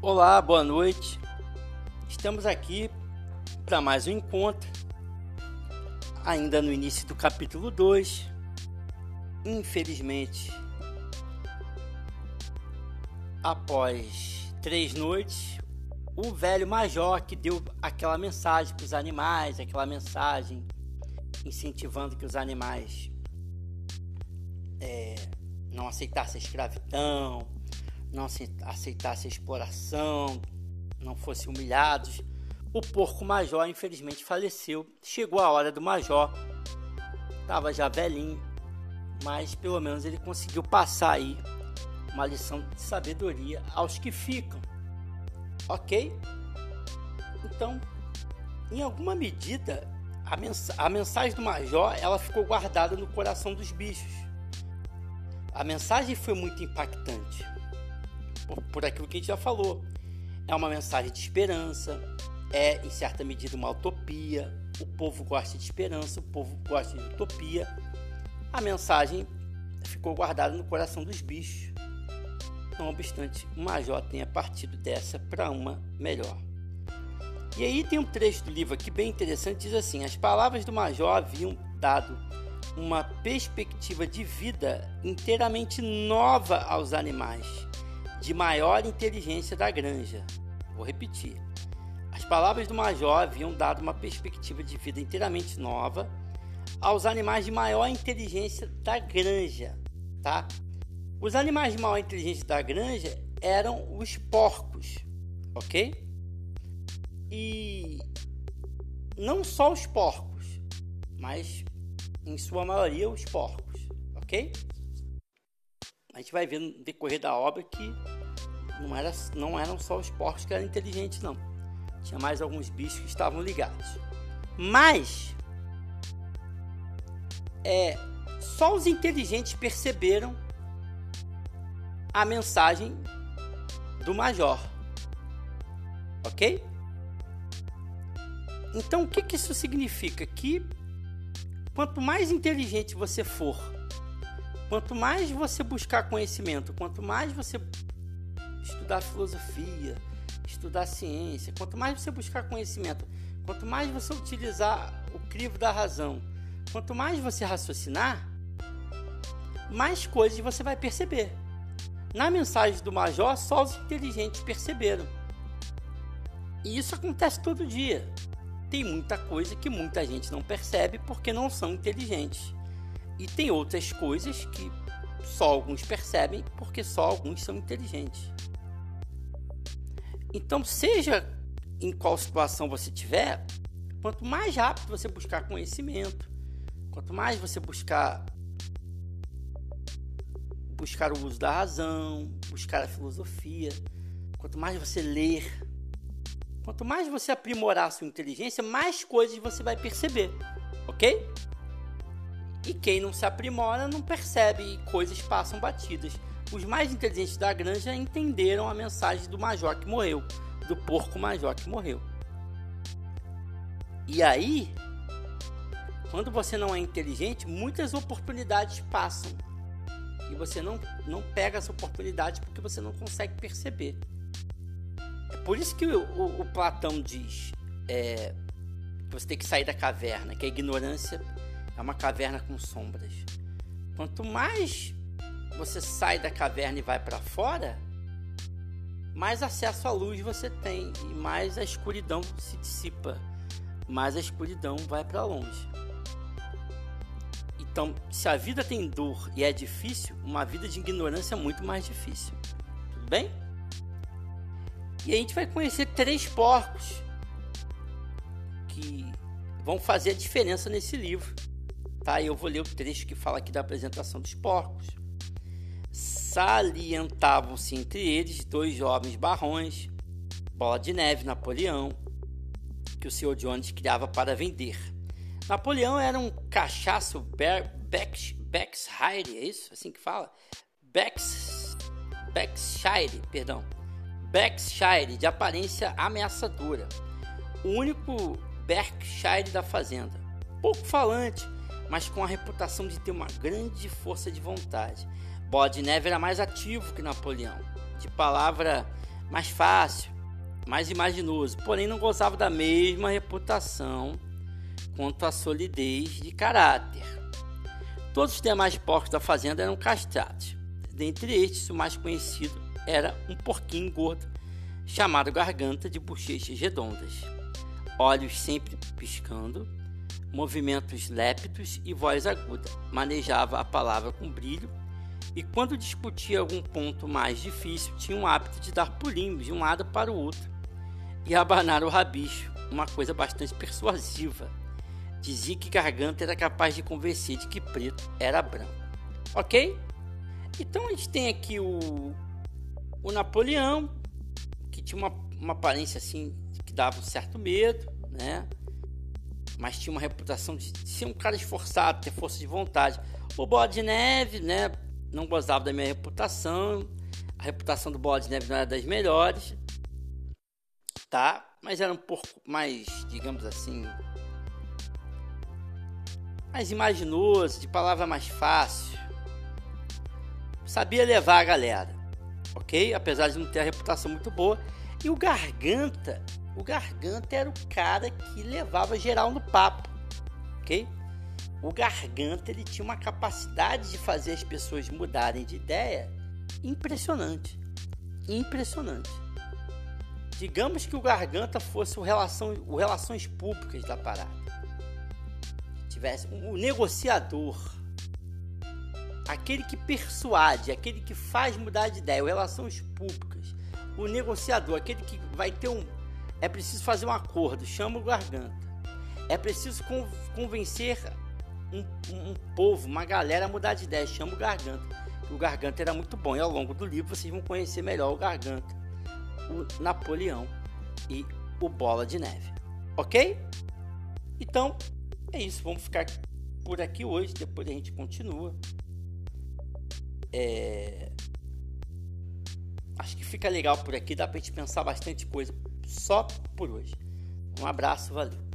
Olá, boa noite. Estamos aqui para mais um encontro, ainda no início do capítulo 2. Infelizmente, após três noites, o velho major que deu aquela mensagem para os animais, aquela mensagem incentivando que os animais é, não aceitassem a escravidão, não aceitassem a exploração, não fossem humilhados. O porco major, infelizmente, faleceu. Chegou a hora do major, estava já velhinho, mas pelo menos ele conseguiu passar aí uma lição de sabedoria aos que ficam, ok? Então, em alguma medida, a, mens a mensagem do major ela ficou guardada no coração dos bichos. A mensagem foi muito impactante por, por aquilo que a gente já falou. É uma mensagem de esperança, é em certa medida uma utopia. O povo gosta de esperança, o povo gosta de utopia. A mensagem ficou guardada no coração dos bichos. Não obstante, o Major tenha partido dessa para uma melhor. E aí tem um trecho do livro aqui bem interessante, diz assim: as palavras do Major haviam dado uma perspectiva de vida inteiramente nova aos animais de maior inteligência da granja. Vou repetir. As palavras do Major haviam dado uma perspectiva de vida inteiramente nova aos animais de maior inteligência da granja, tá? Os animais de maior inteligência da granja eram os porcos, ok? E não só os porcos, mas em sua maioria os porcos, ok? A gente vai ver no decorrer da obra que não, era, não eram só os porcos que eram inteligentes, não. Tinha mais alguns bichos que estavam ligados. Mas é, só os inteligentes perceberam a mensagem do major. Ok? Então, o que, que isso significa? Que quanto mais inteligente você for Quanto mais você buscar conhecimento, quanto mais você estudar filosofia, estudar ciência, quanto mais você buscar conhecimento, quanto mais você utilizar o crivo da razão, quanto mais você raciocinar, mais coisas você vai perceber. Na mensagem do Major, só os inteligentes perceberam. E isso acontece todo dia. Tem muita coisa que muita gente não percebe porque não são inteligentes. E tem outras coisas que só alguns percebem porque só alguns são inteligentes. Então, seja em qual situação você tiver, quanto mais rápido você buscar conhecimento, quanto mais você buscar buscar o uso da razão, buscar a filosofia, quanto mais você ler, quanto mais você aprimorar sua inteligência, mais coisas você vai perceber, ok? E quem não se aprimora não percebe e coisas passam batidas. Os mais inteligentes da granja entenderam a mensagem do major que morreu, do porco major que morreu. E aí, quando você não é inteligente, muitas oportunidades passam. E você não, não pega essa oportunidade porque você não consegue perceber. É por isso que o, o, o Platão diz é, que você tem que sair da caverna, que a ignorância é uma caverna com sombras. Quanto mais você sai da caverna e vai para fora, mais acesso à luz você tem e mais a escuridão se dissipa, mais a escuridão vai para longe. Então, se a vida tem dor e é difícil, uma vida de ignorância é muito mais difícil. Tudo bem? E a gente vai conhecer três porcos que vão fazer a diferença nesse livro tá? Eu vou ler o trecho que fala aqui da apresentação dos porcos. Salientavam-se entre eles dois jovens barrões, Bola de Neve, Napoleão, que o Sr. Jones criava para vender. Napoleão era um cachaço Bex, é isso? Assim que fala? Bex, perdão. Berkshire, de aparência ameaçadora. O único Berkshire da fazenda. Pouco falante, mas com a reputação de ter uma grande força de vontade. Bola de Neve era mais ativo que Napoleão, de palavra mais fácil, mais imaginoso, porém não gozava da mesma reputação quanto a solidez de caráter. Todos os demais porcos da fazenda eram castrados. Dentre estes, o mais conhecido era um porquinho gordo chamado garganta de bochechas redondas, olhos sempre piscando, movimentos lépidos e voz aguda. Manejava a palavra com brilho e, quando discutia algum ponto mais difícil, tinha o hábito de dar pulinhos de um lado para o outro e abanar o rabicho, uma coisa bastante persuasiva. Dizia que Garganta era capaz de convencer de que preto era branco. Ok? Então a gente tem aqui o, o Napoleão, que tinha uma, uma aparência assim que dava um certo medo, né? Mas tinha uma reputação de ser um cara esforçado, ter força de vontade. O Bola de Neve, né? Não gozava da minha reputação. A reputação do Bola de Neve não era das melhores, tá? Mas era um pouco mais, digamos assim, mais imaginoso, de palavra mais fácil. Sabia levar a galera ok? Apesar de não ter a reputação muito boa. E o Garganta, o Garganta era o cara que levava geral no papo, ok? O Garganta ele tinha uma capacidade de fazer as pessoas mudarem de ideia impressionante, impressionante. Digamos que o Garganta fosse o, relação, o relações públicas da parada, tivesse o um negociador aquele que persuade, aquele que faz mudar de ideia, o relações públicas, o negociador, aquele que vai ter um. É preciso fazer um acordo, chama o garganta. É preciso convencer um, um, povo, uma galera a mudar de ideia, chama o garganta. O garganta era muito bom e ao longo do livro vocês vão conhecer melhor o garganta, o Napoleão e o Bola de Neve. Ok? Então é isso, vamos ficar por aqui hoje, depois a gente continua. É... Acho que fica legal por aqui, dá pra gente pensar bastante coisa só por hoje. Um abraço, valeu.